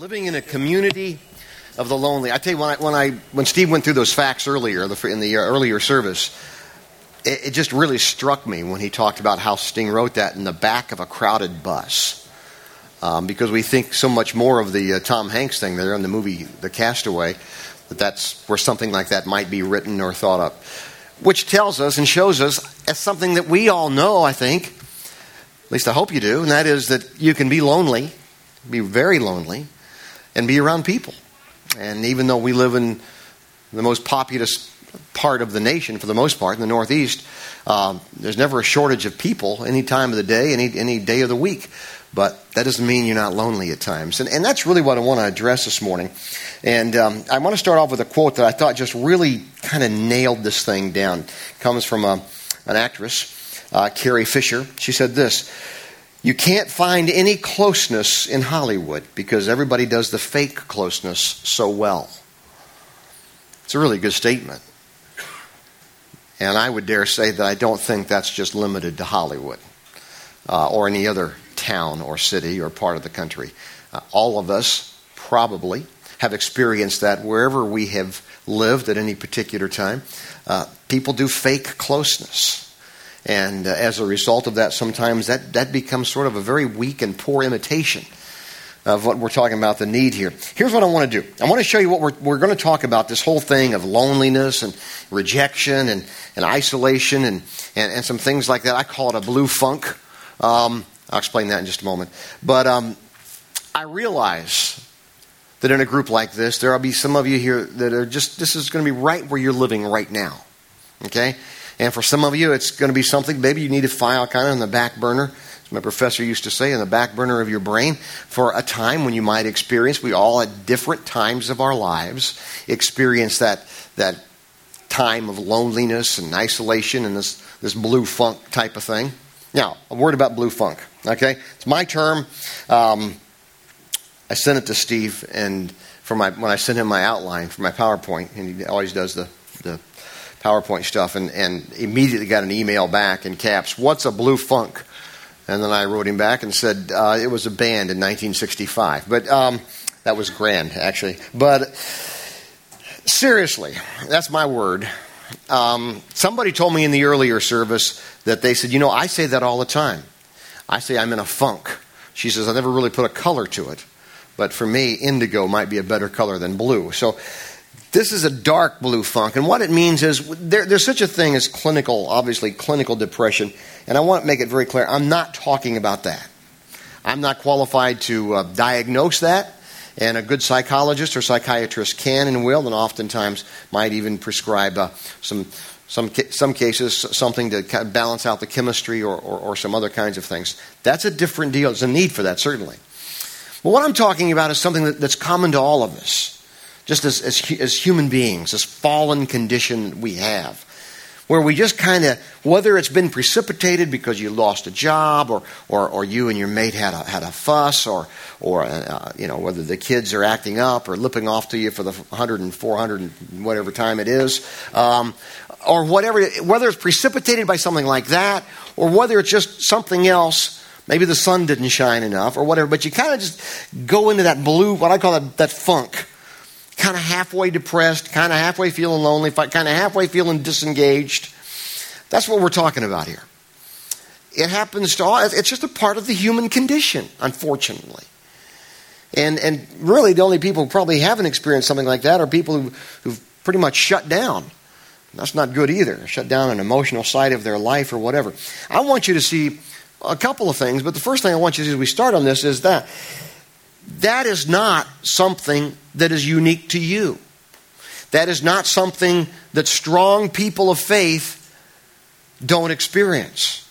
Living in a community of the lonely. I tell you, when I, when, I, when Steve went through those facts earlier, in the uh, earlier service, it, it just really struck me when he talked about how Sting wrote that in the back of a crowded bus. Um, because we think so much more of the uh, Tom Hanks thing there in the movie The Castaway, that that's where something like that might be written or thought up. Which tells us and shows us as something that we all know, I think, at least I hope you do, and that is that you can be lonely, be very lonely, and be around people. And even though we live in the most populous part of the nation, for the most part, in the Northeast, um, there's never a shortage of people any time of the day, any, any day of the week. But that doesn't mean you're not lonely at times. And, and that's really what I want to address this morning. And um, I want to start off with a quote that I thought just really kind of nailed this thing down. It comes from a, uh, an actress, uh, Carrie Fisher. She said this you can't find any closeness in Hollywood because everybody does the fake closeness so well. It's a really good statement. And I would dare say that I don't think that's just limited to Hollywood uh, or any other town or city or part of the country. Uh, all of us probably have experienced that wherever we have lived at any particular time. Uh, people do fake closeness. And uh, as a result of that, sometimes that, that becomes sort of a very weak and poor imitation of what we're talking about the need here. Here's what I want to do I want to show you what we're, we're going to talk about this whole thing of loneliness and rejection and, and isolation and, and, and some things like that. I call it a blue funk. Um, I'll explain that in just a moment. But um, I realize that in a group like this, there will be some of you here that are just, this is going to be right where you're living right now. Okay? And for some of you, it's going to be something maybe you need to file kind of in the back burner. As my professor used to say, in the back burner of your brain for a time when you might experience, we all at different times of our lives experience that, that time of loneliness and isolation and this, this blue funk type of thing. Now, a word about blue funk, okay? It's my term. Um, I sent it to Steve, and for my, when I sent him my outline for my PowerPoint, and he always does the, the PowerPoint stuff and, and immediately got an email back in caps, What's a blue funk? And then I wrote him back and said, uh, It was a band in 1965. But um, that was grand, actually. But seriously, that's my word. Um, somebody told me in the earlier service that they said, You know, I say that all the time. I say I'm in a funk. She says, I never really put a color to it. But for me, indigo might be a better color than blue. So this is a dark blue funk, and what it means is there, there's such a thing as clinical, obviously, clinical depression, and I want to make it very clear I'm not talking about that. I'm not qualified to uh, diagnose that, and a good psychologist or psychiatrist can and will, and oftentimes might even prescribe uh, some, some, some cases something to kind of balance out the chemistry or, or, or some other kinds of things. That's a different deal. There's a need for that, certainly. But what I'm talking about is something that, that's common to all of us just as, as, as human beings, this fallen condition we have, where we just kind of, whether it's been precipitated because you lost a job or, or, or you and your mate had a, had a fuss or, or uh, you know, whether the kids are acting up or lipping off to you for the 100 and 400 and whatever time it is, um, or whatever, whether it's precipitated by something like that or whether it's just something else maybe the sun didn't shine enough or whatever, but you kind of just go into that blue, what I call that, that funk kind of halfway depressed, kind of halfway feeling lonely, kind of halfway feeling disengaged. That's what we're talking about here. It happens to all, it's just a part of the human condition, unfortunately. And, and really, the only people who probably haven't experienced something like that are people who, who've pretty much shut down. That's not good either. Shut down an emotional side of their life or whatever. I want you to see a couple of things, but the first thing I want you to see as we start on this is that that is not something that is unique to you. That is not something that strong people of faith don't experience.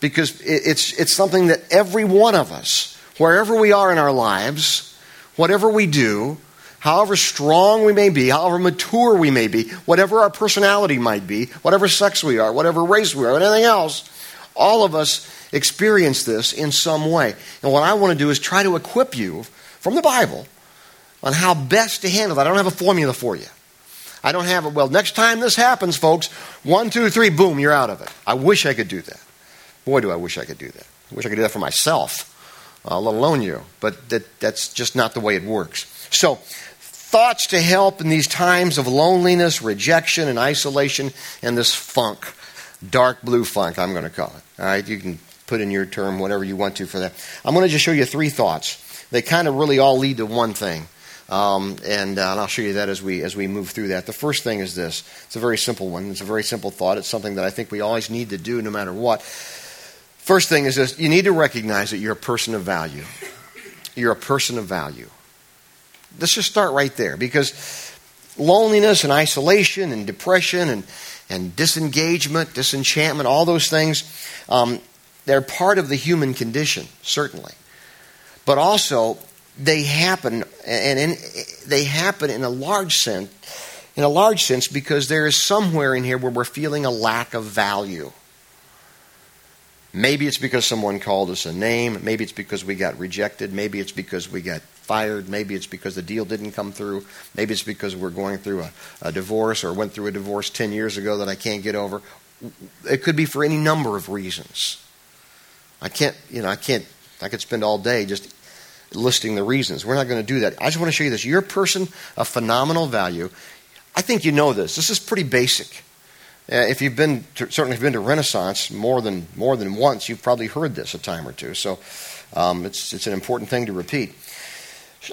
Because it's, it's something that every one of us, wherever we are in our lives, whatever we do, however strong we may be, however mature we may be, whatever our personality might be, whatever sex we are, whatever race we are, anything else, all of us experience this in some way. And what I want to do is try to equip you from the Bible on how best to handle that. I don't have a formula for you. I don't have it. Well, next time this happens, folks, one, two, three, boom, you're out of it. I wish I could do that. Boy, do I wish I could do that. I wish I could do that for myself. uh, let alone you. But that, that's just not the way it works. So, thoughts to help in these times of loneliness, rejection, and isolation, and this funk. Dark blue funk, I'm going to call it. All right, you can put in your term whatever you want to for that. I'm going to just show you three thoughts. They kind of really all lead to one thing. Um, and, uh, and, I'll show you that as we as we move through that. The first thing is this. It's a very simple one. It's a very simple thought. It's something that I think we always need to do, no matter what. First thing is this: you need to recognize that you're a person of value. You're a person of value. Let's just start right there, because loneliness and isolation and depression and and disengagement, disenchantment, all those things, um, they're part of the human condition, certainly. But also, they happen, and in, they happen in a large sense, in a large sense, because there is somewhere in here where we're feeling a lack of value. Maybe it's because someone called us a name. Maybe it's because we got rejected. Maybe it's because we got fired. Maybe it's because the deal didn't come through. Maybe it's because we're going through a, a divorce or went through a divorce 10 years ago that I can't get over. It could be for any number of reasons. I can't, you know, I can't, I could spend all day just listing the reasons. We're not going to do that. I just want to show you this. You're a person of phenomenal value. I think you know this. This is pretty basic. Uh, if you've been to, certainly if you've been to Renaissance more than more than once, you've probably heard this a time or two. So um, it's it's an important thing to repeat.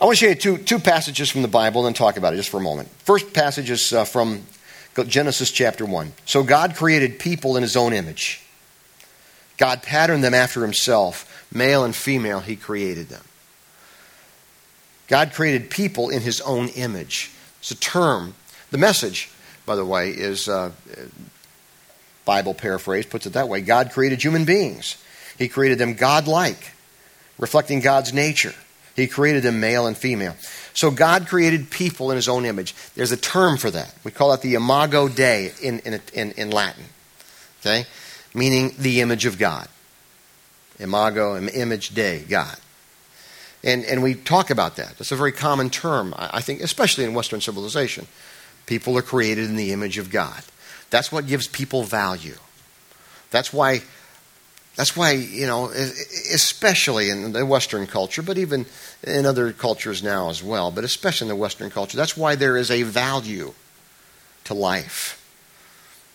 I want to show you two two passages from the Bible and talk about it just for a moment. First passage is uh, from Genesis chapter one. So God created people in His own image. God patterned them after Himself, male and female. He created them. God created people in his own image. It's a term. The message, by the way, is uh, Bible paraphrase puts it that way God created human beings. He created them God-like, reflecting God's nature. He created them male and female. So God created people in his own image. There's a term for that. We call it the imago Dei in, in, in, in Latin. Okay? Meaning the image of God. Imago, image Dei, God. And, and we talk about that. That's a very common term, I think, especially in Western civilization. People are created in the image of God. That's what gives people value. That's why, that's why, you know, especially in the Western culture, but even in other cultures now as well, but especially in the Western culture, that's why there is a value to life.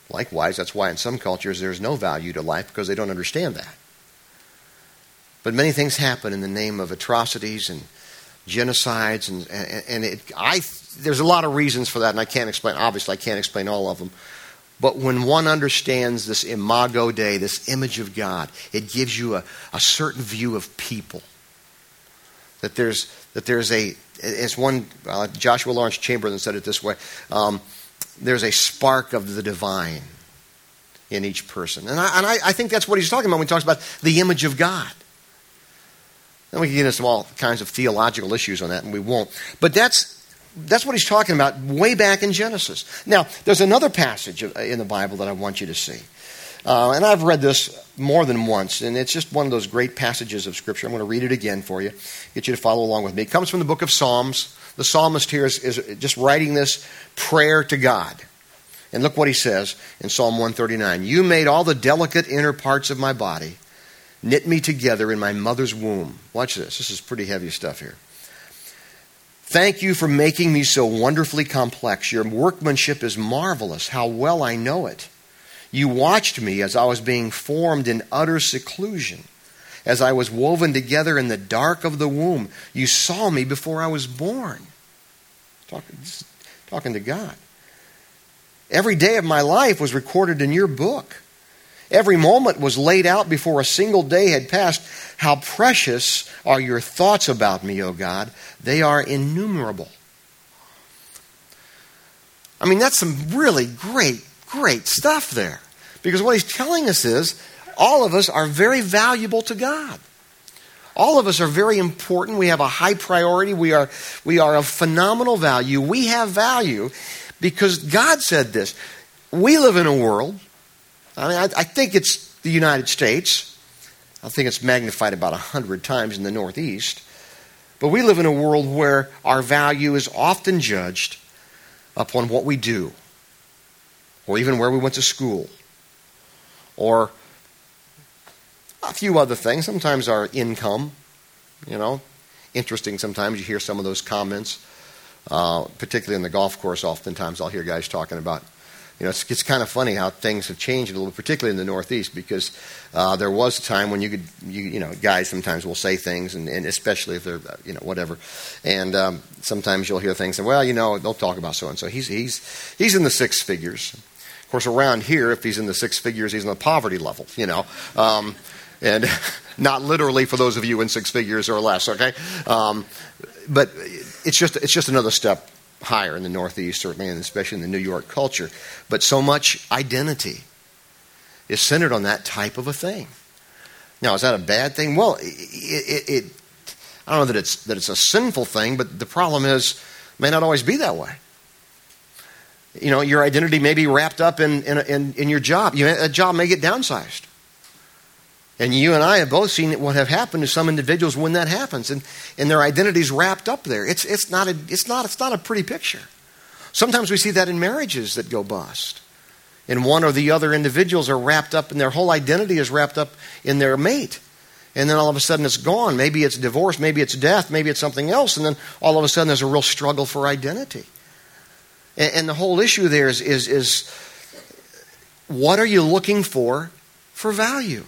Likewise, that's why in some cultures there's no value to life because they don't understand that. But many things happen in the name of atrocities and genocides, and, and, it, I, there's a lot of reasons for that, and I can't explain, obviously, I can't explain all of them. But when one understands this imago Dei, this image of God, it gives you a, a certain view of people. That there's, that there's a, as one, uh, Joshua Lawrence Chamberlain said it this way um, there's a spark of the divine in each person. And, I, and I, I think that's what he's talking about when he talks about the image of God. And we can get into all kinds of theological issues on that, and we won't. But that's that's what he's talking about way back in Genesis. Now, there's another passage in the Bible that I want you to see. Uh, and I've read this more than once, and it's just one of those great passages of Scripture. I'm going to read it again for you, get you to follow along with me. It comes from the book of Psalms. The psalmist here is, is just writing this prayer to God. And look what he says in Psalm 139 You made all the delicate inner parts of my body knit me together in my mother's womb. Watch this. This is pretty heavy stuff here. Thank you for making me so wonderfully complex. Your workmanship is marvelous. How well I know it. You watched me as I was being formed in utter seclusion, as I was woven together in the dark of the womb. You saw me before I was born. Talking, talking to God. Every day of my life was recorded in your book. Every moment was laid out before a single day had passed. How precious are your thoughts about me, O God? They are innumerable. I mean, that's some really great, great stuff there. Because what he's telling us is all of us are very valuable to God. All of us are very important. We have a high priority. We are, we are of phenomenal value. We have value because God said this. We live in a world I mean, I, I think it's the United States. I think it's magnified about a hundred times in the Northeast. But we live in a world where our value is often judged upon what we do, or even where we went to school, or a few other things, sometimes our income, You know, interesting sometimes you hear some of those comments, uh, particularly in the golf course. Oftentimes I'll hear guys talking about you know, it's, it's kind of funny how things have changed a little, particularly in the Northeast, because uh, there was a time when you could, you, you know, guys sometimes will say things, and, and especially if they're, you know, whatever, and um, sometimes you'll hear things, and well, you know, they'll talk about so and so. He's he's he's in the six figures. Of course, around here, if he's in the six figures, he's in the poverty level, you know. Um, and not literally for those of you in six figures or less, okay? Um, but it's just it's just another step higher in the Northeast, certainly, and especially in the New York culture. But so much identity is centered on that type of a thing. Now, is that a bad thing? Well, it, it, it, I don't know that it's, that it's a sinful thing, but the problem is, may not always be that way. You know, your identity may be wrapped up in, in, in, in your job. You, a job may get downsized. And you and I have both seen what have happened to some individuals when that happens, and, and their identity's wrapped up there. It's, it's, not a, it's, not, it's not a pretty picture. Sometimes we see that in marriages that go bust. And one or the other individuals are wrapped up, and their whole identity is wrapped up in their mate. And then all of a sudden it's gone. Maybe it's divorce, maybe it's death, maybe it's something else, and then all of a sudden there's a real struggle for identity. And, and the whole issue there is, is, is what are you looking for for value?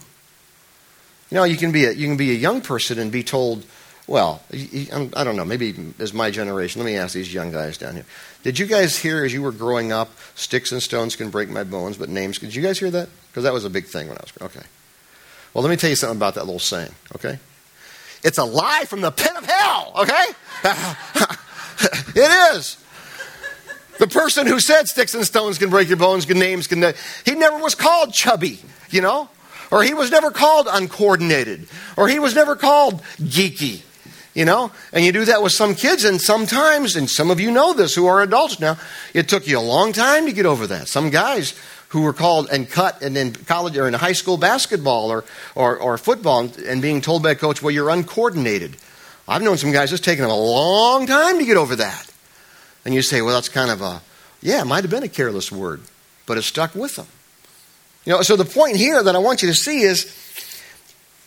You know, you can be a, you can be a young person and be told, well, I don't know, maybe as my generation. Let me ask these young guys down here. Did you guys hear as you were growing up, sticks and stones can break my bones, but names, did you guys hear that? Because that was a big thing when I was, okay. Well, let me tell you something about that little saying, okay? It's a lie from the pit of hell, okay? it is. The person who said sticks and stones can break your bones, good names can, he never was called chubby, you know? Or he was never called uncoordinated. Or he was never called geeky. You know? And you do that with some kids, and sometimes, and some of you know this who are adults now, it took you a long time to get over that. Some guys who were called and cut and in college or in high school basketball or, or, or football and, and being told by a coach, well, you're uncoordinated. I've known some guys it's taken them a long time to get over that. And you say, well, that's kind of a, yeah, it might have been a careless word, but it stuck with them. You know, so the point here that I want you to see is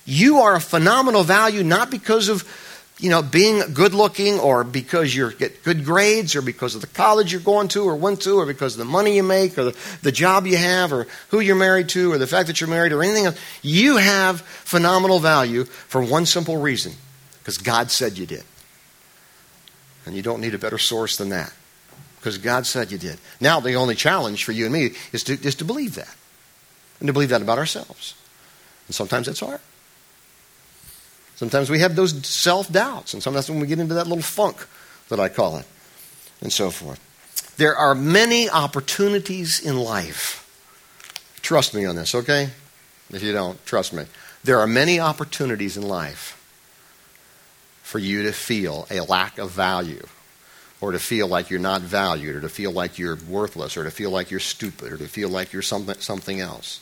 you are a phenomenal value not because of you know being good looking or because you get good grades or because of the college you're going to or went to or because of the money you make or the, the job you have or who you're married to or the fact that you're married or anything else. You have phenomenal value for one simple reason because God said you did. And you don't need a better source than that because God said you did. Now, the only challenge for you and me is to, is to believe that and to believe that about ourselves. And sometimes it's hard. Sometimes we have those self doubts, and sometimes when we get into that little funk that I call it, and so forth. There are many opportunities in life. Trust me on this, okay? If you don't, trust me. There are many opportunities in life for you to feel a lack of value, or to feel like you're not valued, or to feel like you're worthless, or to feel like you're stupid, or to feel like you're something, something else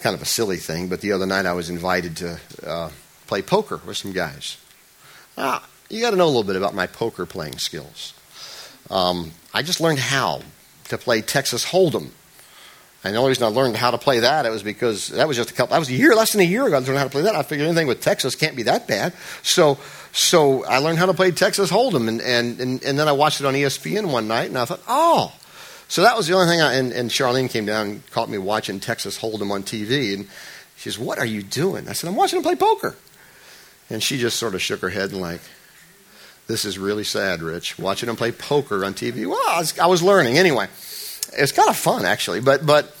kind of a silly thing, but the other night I was invited to uh, play poker with some guys. Now, you got to know a little bit about my poker playing skills. Um, I just learned how to play Texas Hold'em. And the only reason I learned how to play that it was because that was just a couple. That was a year, less than a year ago. I learned how to play that. I figured anything with Texas can't be that bad. So, so I learned how to play Texas Hold'em, and and and, and then I watched it on ESPN one night, and I thought, oh, so that was the only thing. I, and, and Charlene came down and caught me watching Texas Hold'em on TV, and she says, "What are you doing?" I said, "I'm watching him play poker." And she just sort of shook her head and like, "This is really sad, Rich. Watching him play poker on TV." Well, I was, I was learning anyway. It's kind of fun actually, but but.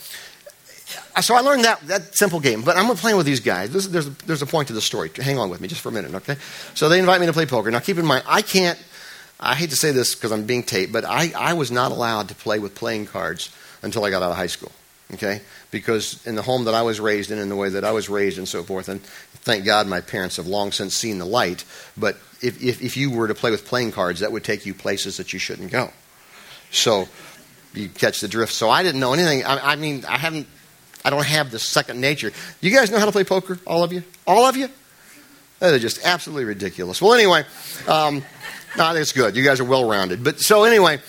So I learned that, that simple game, but I'm playing with these guys. This, there's, there's a point to the story. Hang on with me just for a minute, okay? So they invite me to play poker. Now keep in mind, I can't I hate to say this because I'm being taped, but I, I was not allowed to play with playing cards until I got out of high school. Okay? Because in the home that I was raised in, in the way that I was raised and so forth, and thank God my parents have long since seen the light, but if, if, if you were to play with playing cards, that would take you places that you shouldn't go. So you catch the drift. So I didn't know anything. I, I mean, I haven't, I don't have the second nature. You guys know how to play poker? All of you? All of you? That is just absolutely ridiculous. Well, anyway, um, no, it's good. You guys are well rounded. But so anyway,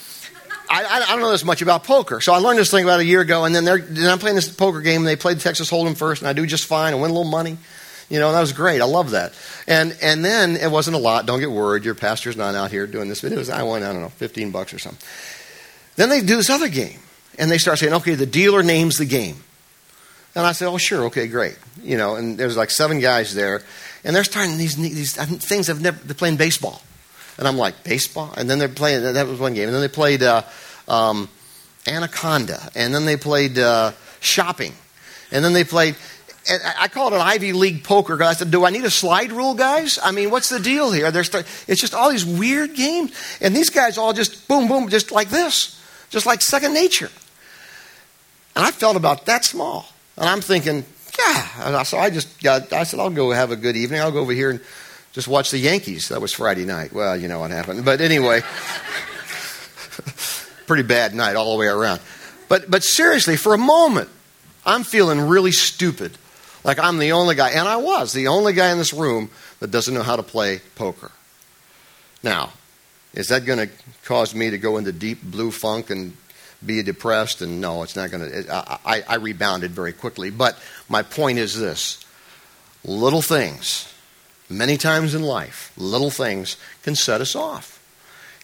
I, I, don't know this much about poker. So I learned this thing about a year ago, and then, then I'm playing this poker game, and they played Texas Hold'em first, and I do just fine. I win a little money. You know, that was great. I love that. And and then it wasn't a lot. Don't get worried. Your pastor's not out here doing this. It was I won, I don't know, 15 bucks or something. Then they do this other game. And they start saying, okay, the dealer names the game. And I said, oh, sure, okay, great. You know, and there's like seven guys there. And they're starting these, these things I've never, they're playing baseball. And I'm like, baseball? And then they're playing, that was one game. And then they played uh, um, Anaconda. And then they played uh, shopping. And then they played, and I call it an Ivy League poker. I said, "Do I need a slide rule, guys? I mean, what's the deal here?" Start, it's just all these weird games, and these guys all just boom, boom, just like this, just like second nature. And I felt about that small, and I'm thinking, yeah. So I just got. I said, "I'll go have a good evening. I'll go over here and just watch the Yankees." That was Friday night. Well, you know what happened, but anyway, pretty bad night all the way around. But but seriously, for a moment, I'm feeling really stupid like I'm the only guy, and I was the only guy in this room that doesn't know how to play poker. Now, is that going to cause me to go into deep blue funk and be depressed? And no, it's not going to. I, I rebounded very quickly. But my point is this little things, many times in life, little things can set us off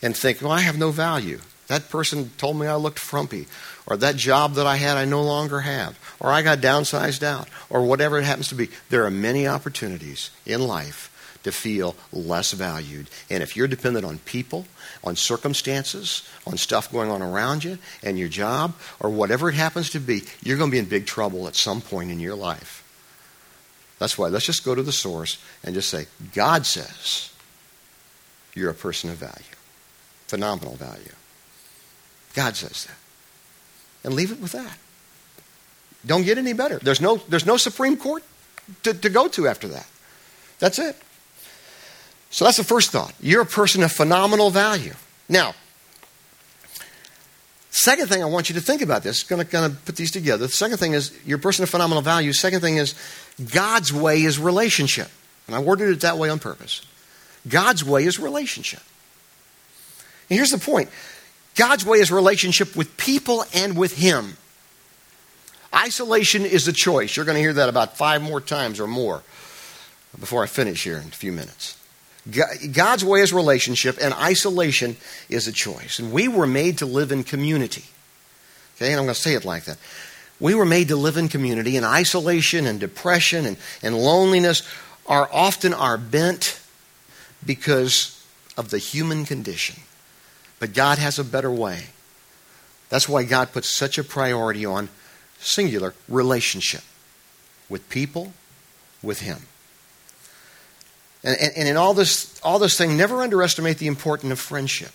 and think, well, I have no value. That person told me I looked frumpy or that job that I had I no longer have, or I got downsized out, or whatever it happens to be. There are many opportunities in life to feel less valued. And if you're dependent on people, on circumstances, on stuff going on around you, and your job, or whatever it happens to be, you're going to be in big trouble at some point in your life. That's why let's just go to the source and just say, God says you're a person of value, phenomenal value. God says that and leave it with that. Don't get any better. There's no, there's no Supreme Court to, to go to after that. That's it. So that's the first thought. You're a person of phenomenal value. Now, second thing I want you to think about this, going to kind of put these together. The second thing is you're person of phenomenal value. Second thing is God's way is relationship. And I worded it that way on purpose. God's way is relationship. And here's the point God's way is relationship with people and with Him. Isolation is a choice. You're going to hear that about five more times or more before I finish here in a few minutes. God's way is relationship, and isolation is a choice. And we were made to live in community. Okay, and I'm going to say it like that. We were made to live in community, and isolation and depression and, and loneliness are often our bent because of the human condition. But God has a better way. That's why God puts such a priority on singular relationship with people, with Him. And, and, and, in all this, all this thing, never underestimate the importance of friendship.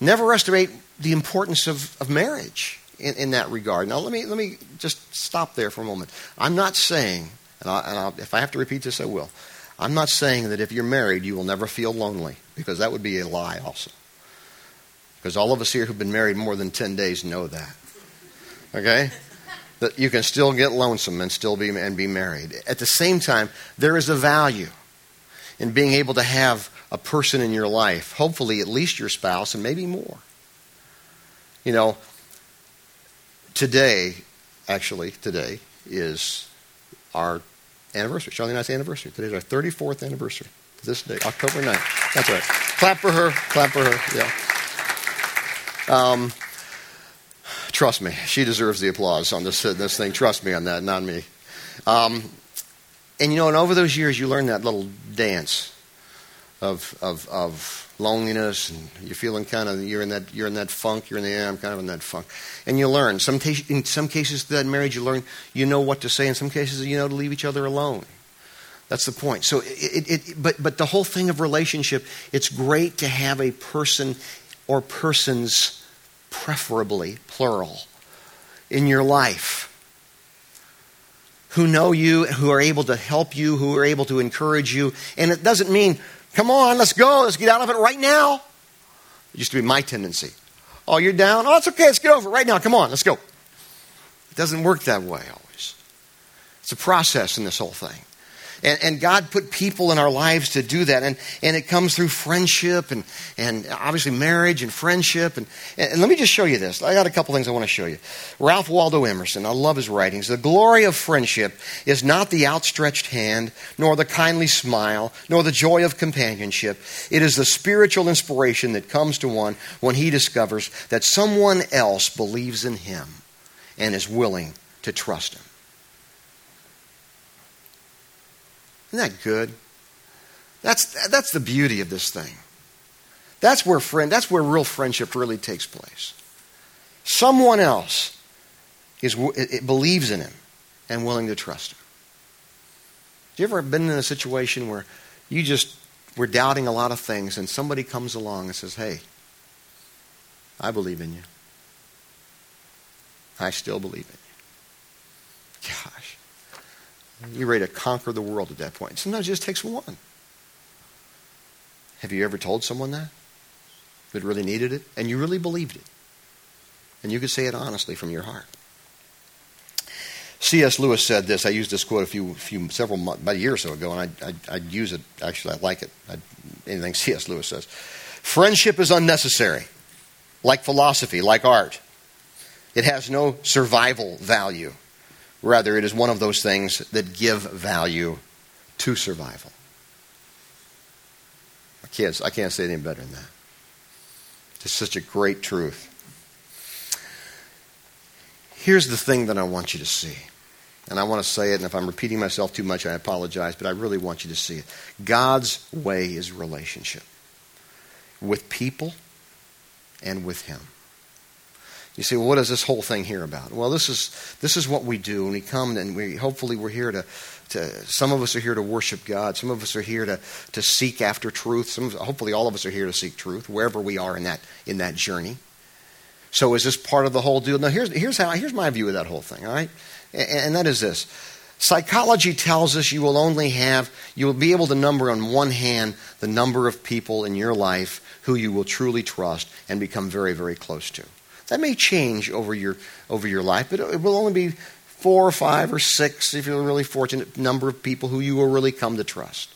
Never underestimate the importance of, of marriage in, in that regard. Now, let me, let me just stop there for a moment. I'm not saying, and, I, and if I have to repeat this, I will. I'm not saying that if you're married, you will never feel lonely, because that would be a lie also. Because all of us here who've been married more than 10 days know that. Okay? That you can still get lonesome and still be and be married. At the same time, there is a value in being able to have a person in your life, hopefully at least your spouse and maybe more. You know, today, actually, today is our anniversary, Charlie and I's anniversary. Today is our 34th anniversary. This day, October 9th. That's right. Clap for her. Clap for her. Yeah. Um, trust me, she deserves the applause on this, this thing. Trust me on that, not me. Um, and you know, and over those years, you learn that little dance of, of, of loneliness, and you're feeling kind of you're in that you're in that funk. You're in the. I'm kind of in that funk, and you learn. Some t- in some cases, that marriage, you learn you know what to say. In some cases, you know to leave each other alone. That's the point. So, it, it, but but the whole thing of relationship, it's great to have a person or persons preferably plural, in your life who know you, who are able to help you, who are able to encourage you. And it doesn't mean, come on, let's go, let's get out of it right now. It used to be my tendency. Oh, you're down? Oh, it's okay, let's get over it right now. Come on, let's go. It doesn't work that way always. It's a process in this whole thing. And, and, God put people in our lives to do that. And, and it comes through friendship and, and obviously marriage and friendship. And, and let me just show you this. I got a couple things I want to show you. Ralph Waldo Emerson, I love his writings. The glory of friendship is not the outstretched hand, nor the kindly smile, nor the joy of companionship. It is the spiritual inspiration that comes to one when he discovers that someone else believes in him and is willing to trust him. Isn't that good? That's, that's the beauty of this thing. That's where friend, that's where real friendship really takes place. Someone else is, it, believes in him and willing to trust him. Have you ever been in a situation where you just were doubting a lot of things and somebody comes along and says, Hey, I believe in you. I still believe in you. Gosh. You're ready to conquer the world at that point. Sometimes it just takes one. Have you ever told someone that? That really needed it? And you really believed it. And you could say it honestly from your heart. C.S. Lewis said this. I used this quote a few, few several months, about a year or so ago, and I, I, I'd use it. Actually, I like it. I'd, anything C.S. Lewis says. Friendship is unnecessary, like philosophy, like art. It has no survival value. Rather, it is one of those things that give value to survival. I can't, I can't say anything better than that. It's such a great truth. Here's the thing that I want you to see. And I want to say it, and if I'm repeating myself too much, I apologize, but I really want you to see it. God's way is relationship with people and with Him. You say, well, what is this whole thing here about? Well, this is, this is what we do. And we come and we hopefully we're here to, to some of us are here to worship God. Some of us are here to, to seek after truth. Some, hopefully all of us are here to seek truth, wherever we are in that, in that journey. So is this part of the whole deal? Now, here's, here's, how, here's my view of that whole thing, all right? And, and that is this. Psychology tells us you will only have, you will be able to number on one hand the number of people in your life who you will truly trust and become very, very close to. That may change over your, over your life, but it will only be four or five or six, if you're really fortunate, number of people who you will really come to trust.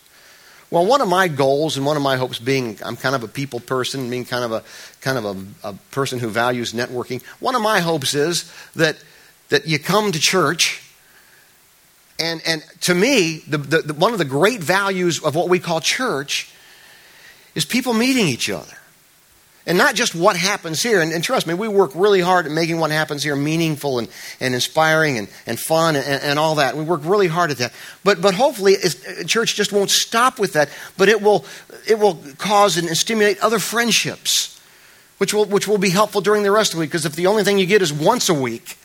Well, one of my goals and one of my hopes, being I'm kind of a people person, being kind of a kind of a, a person who values networking. One of my hopes is that that you come to church, and and to me, the, the, the, one of the great values of what we call church is people meeting each other. And not just what happens here. And, and, trust me, we work really hard at making what happens here meaningful and, and inspiring and, and fun and, and all that. We work really hard at that. But, but hopefully, uh, church just won't stop with that, but it will, it will cause and stimulate other friendships, which will, which will be helpful during the rest of the week. Because if the only thing you get is once a week,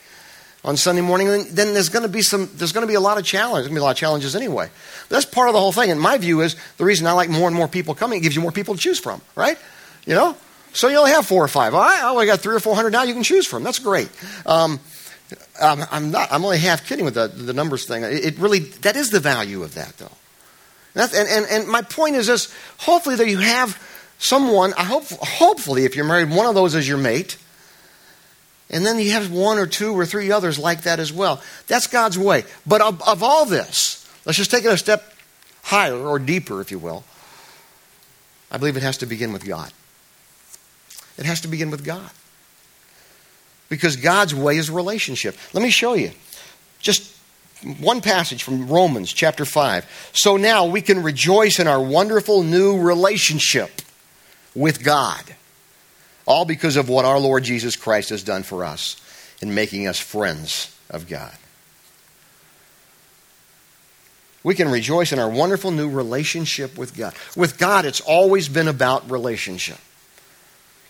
on Sunday morning, then, then there's going to be some. There's going to be a lot of challenges. There's going to be a lot of challenges anyway. But that's part of the whole thing. And my view is the reason I like more and more people coming. It gives you more people to choose from, right? You know, so you only have four or five. I got three or four hundred now you can choose from. That's great. Um, I'm not. I'm only half kidding with the, the numbers thing. It, it really that is the value of that, though. And, and, and my point is this: hopefully that you have someone. I hope, hopefully, if you're married, one of those is your mate, and then you have one or two or three others like that as well. That's God's way. But of, of all this, let's just take it a step higher or deeper, if you will. I believe it has to begin with God. It has to begin with God. Because God's way is relationship. Let me show you. Just one passage from Romans chapter 5. So now we can rejoice in our wonderful new relationship with God. All because of what our Lord Jesus Christ has done for us in making us friends of God. We can rejoice in our wonderful new relationship with God. With God, it's always been about relationship.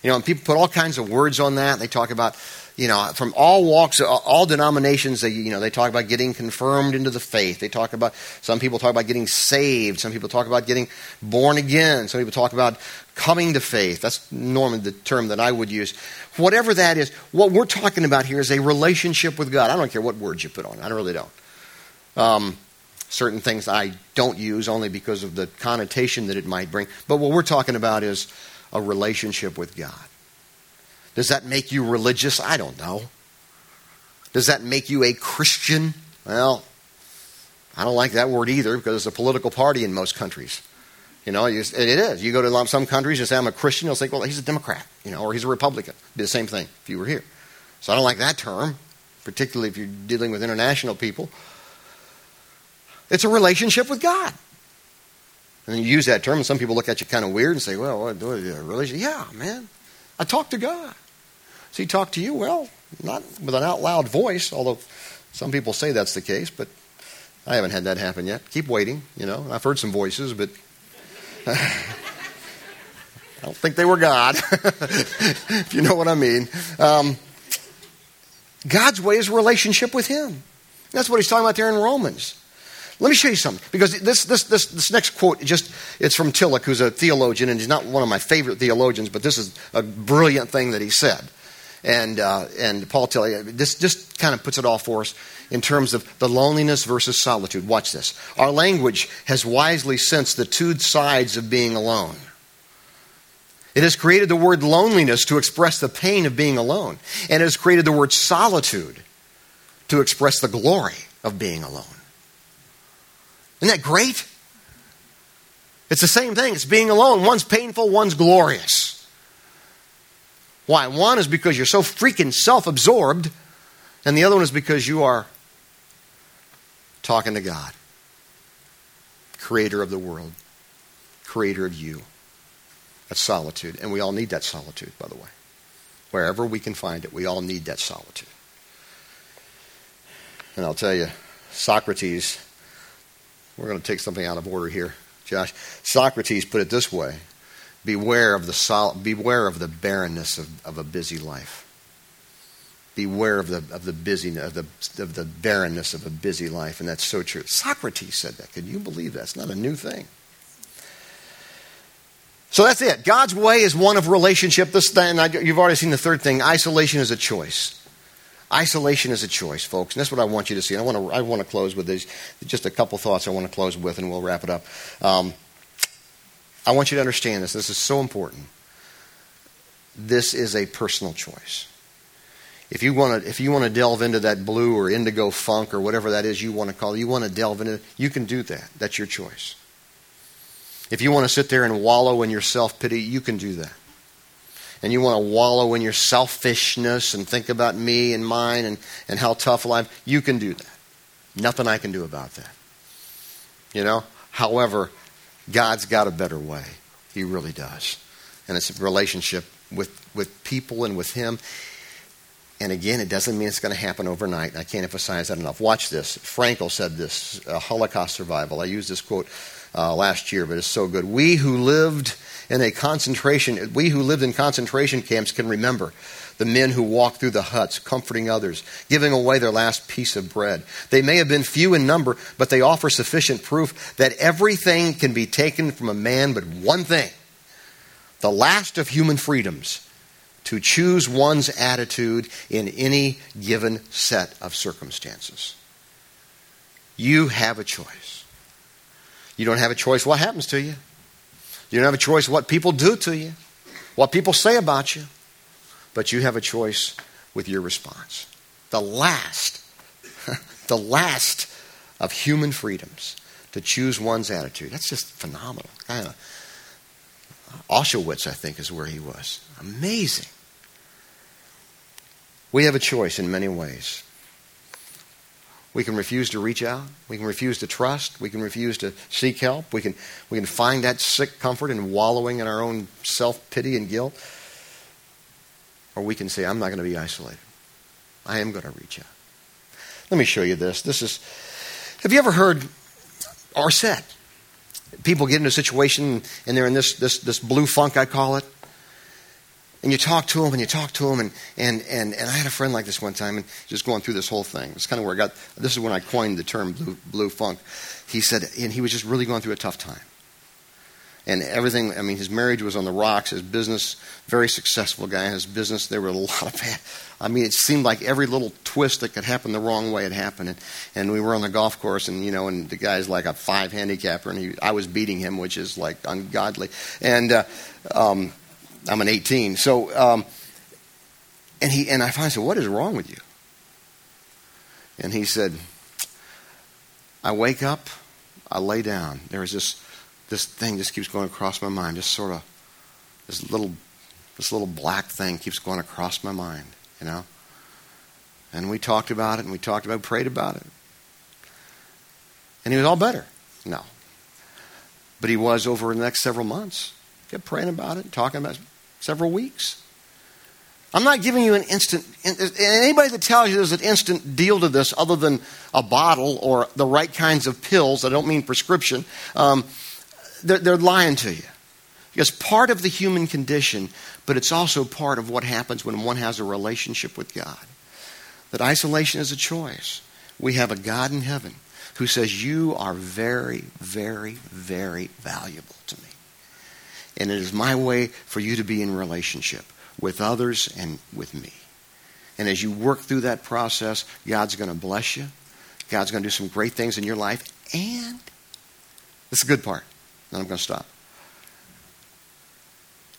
You know, and people put all kinds of words on that. They talk about, you know, from all walks, all denominations, they, you know, they talk about getting confirmed into the faith. They talk about, some people talk about getting saved. Some people talk about getting born again. Some people talk about coming to faith. That's normally the term that I would use. Whatever that is, what we're talking about here is a relationship with God. I don't care what words you put on. it. I really don't. Um, certain things I don't use only because of the connotation that it might bring. But what we're talking about is a relationship with God. Does that make you religious? I don't know. Does that make you a Christian? Well, I don't like that word either because it's a political party in most countries. You know, it is. You go to some countries and say, I'm a Christian, they'll say, well, he's a Democrat, you know, or he's a Republican. Be the same thing if you were here. So I don't like that term, particularly if you're dealing with international people. It's a relationship with God. And you use that term, and some people look at you kind of weird and say, well, what, what, a relationship? Yeah, man. I talk to God. Does he talk to you? Well, not with an out loud voice, although some people say that's the case, but I haven't had that happen yet. Keep waiting, you know. I've heard some voices, but I don't think they were God, if you know what I mean. Um, God's way is relationship with Him. That's what he's talking about there in Romans. Let me show you something because this, this, this, this next quote just it's from Tillich, who's a theologian, and he's not one of my favorite theologians, but this is a brilliant thing that he said. And, uh, and Paul Tillich, this just kind of puts it all for us in terms of the loneliness versus solitude. Watch this. Our language has wisely sensed the two sides of being alone. It has created the word loneliness to express the pain of being alone, and it has created the word solitude to express the glory of being alone. Isn't that great? It's the same thing. It's being alone. One's painful, one's glorious. Why? One is because you're so freaking self absorbed, and the other one is because you are talking to God, creator of the world, creator of you. That's solitude. And we all need that solitude, by the way. Wherever we can find it, we all need that solitude. And I'll tell you, Socrates we're going to take something out of order here, Josh. Socrates put it this way Beware of the, sol- beware of the barrenness of, of a busy life. Beware of the, of the busyness, of the, of the barrenness of a busy life. And that's so true. Socrates said that. Can you believe that? It's not a new thing. So that's it. God's way is one of relationship. This thing, you've already seen the third thing. Isolation is a choice. Isolation is a choice, folks, and that's what I want you to see. And I want to, I want to close with these, just a couple thoughts I want to close with, and we'll wrap it up. Um, I want you to understand this. This is so important. This is a personal choice. If you want to, if you want to delve into that blue or indigo funk or whatever that is you want to call it, you want to delve into, you can do that. That's your choice. If you want to sit there and wallow in your self pity, you can do that and you want to wallow in your selfishness and think about me and mine and, and how tough life, you can do that. Nothing I can do about that. You know? However, God's got a better way. He really does. And it's a relationship with, with people and with Him. And again, it doesn't mean it's going to happen overnight. I can't emphasize that enough. Watch this. Frankl said this, uh, Holocaust survival. I use this quote uh, last year, but it's so good. We who lived in a concentration, we who lived in concentration camps can remember the men who walked through the huts, comforting others, giving away their last piece of bread. They may have been few in number, but they offer sufficient proof that everything can be taken from a man but one thing the last of human freedoms to choose one's attitude in any given set of circumstances. You have a choice. You don't have a choice, what happens to you? You don't have a choice what people do to you, what people say about you, but you have a choice with your response. The last, the last of human freedoms to choose one's attitude. That's just phenomenal. Kind of, Auschwitz, I think, is where he was. Amazing. We have a choice in many ways. We can refuse to reach out. We can refuse to trust. We can refuse to seek help. We can, we can find that sick comfort in wallowing in our own self pity and guilt. Or we can say, I'm not going to be isolated. I am going to reach out. Let me show you this. This is, have you ever heard said? People get into a situation and they're in this, this, this blue funk, I call it and you talk to him and you talk to him and, and, and, and I had a friend like this one time and just going through this whole thing. It's kind of where I got this is when I coined the term blue, blue funk. He said and he was just really going through a tough time. And everything I mean his marriage was on the rocks, his business very successful guy, his business there were a lot of bad I mean it seemed like every little twist that could happen the wrong way had happened and, and we were on the golf course and you know and the guy's like a five handicapper and he, I was beating him which is like ungodly. And uh, um, I'm an 18. So, um, and he and I finally said, "What is wrong with you?" And he said, I wake up, I lay down. There is this this thing just keeps going across my mind, just sort of this little this little black thing keeps going across my mind, you know. And we talked about it, and we talked about, prayed about it, and he was all better. No, but he was over the next several months. Kept praying about it, talking about it several weeks. I'm not giving you an instant. Anybody that tells you there's an instant deal to this, other than a bottle or the right kinds of pills, I don't mean prescription, um, they're, they're lying to you. Because part of the human condition, but it's also part of what happens when one has a relationship with God. That isolation is a choice. We have a God in heaven who says, You are very, very, very valuable to me. And it is my way for you to be in relationship with others and with me. And as you work through that process, God's going to bless you. God's going to do some great things in your life. And this is the good part. And I'm going to stop.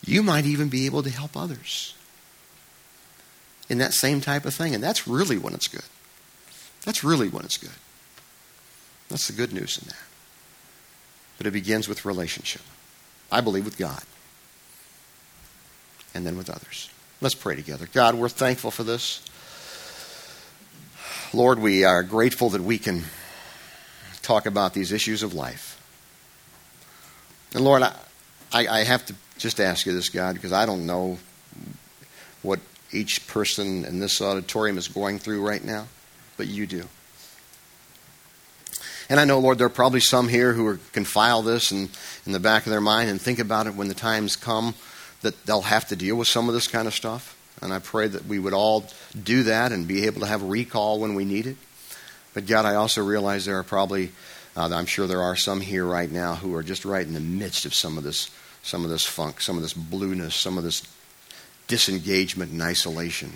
You might even be able to help others in that same type of thing. And that's really when it's good. That's really when it's good. That's the good news in that. But it begins with relationship. I believe with God and then with others. Let's pray together. God, we're thankful for this. Lord, we are grateful that we can talk about these issues of life. And Lord, I, I, have to just ask you this, God, because I don't know what each person in this auditorium is going through right now, but you do. And I know, Lord, there are probably some here who are, can file this in, in the back of their mind and think about it when the times come that they'll have to deal with some of this kind of stuff. And I pray that we would all do that and be able to have recall when we need it. But God, I also realize there are probably, uh, I'm sure there are some here right now who are just right in the midst of some of this, some of this funk, some of this blueness, some of this disengagement and isolation.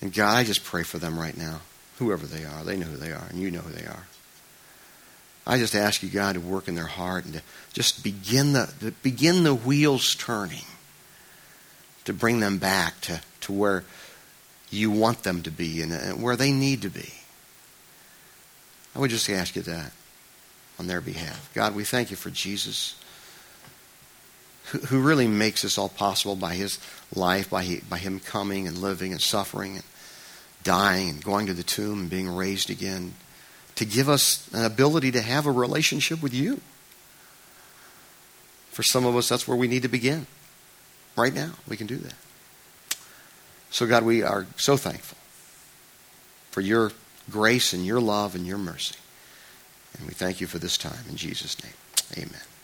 And God, I just pray for them right now, whoever they are. They know who they are, and you know who they are. I just ask you, God, to work in their heart and to just begin the, to begin the wheels turning to bring them back to, to where you want them to be and, and where they need to be. I would just ask you that on their behalf. God, we thank you for Jesus, who, who really makes this all possible by his life, by, by him coming and living and suffering and dying and going to the tomb and being raised again to give us an ability to have a relationship with you. For some of us, that's where we need to begin. Right now, we can do that. So, God, we are so thankful for your grace and your love and your mercy. And we thank you for this time. In Jesus' name, amen.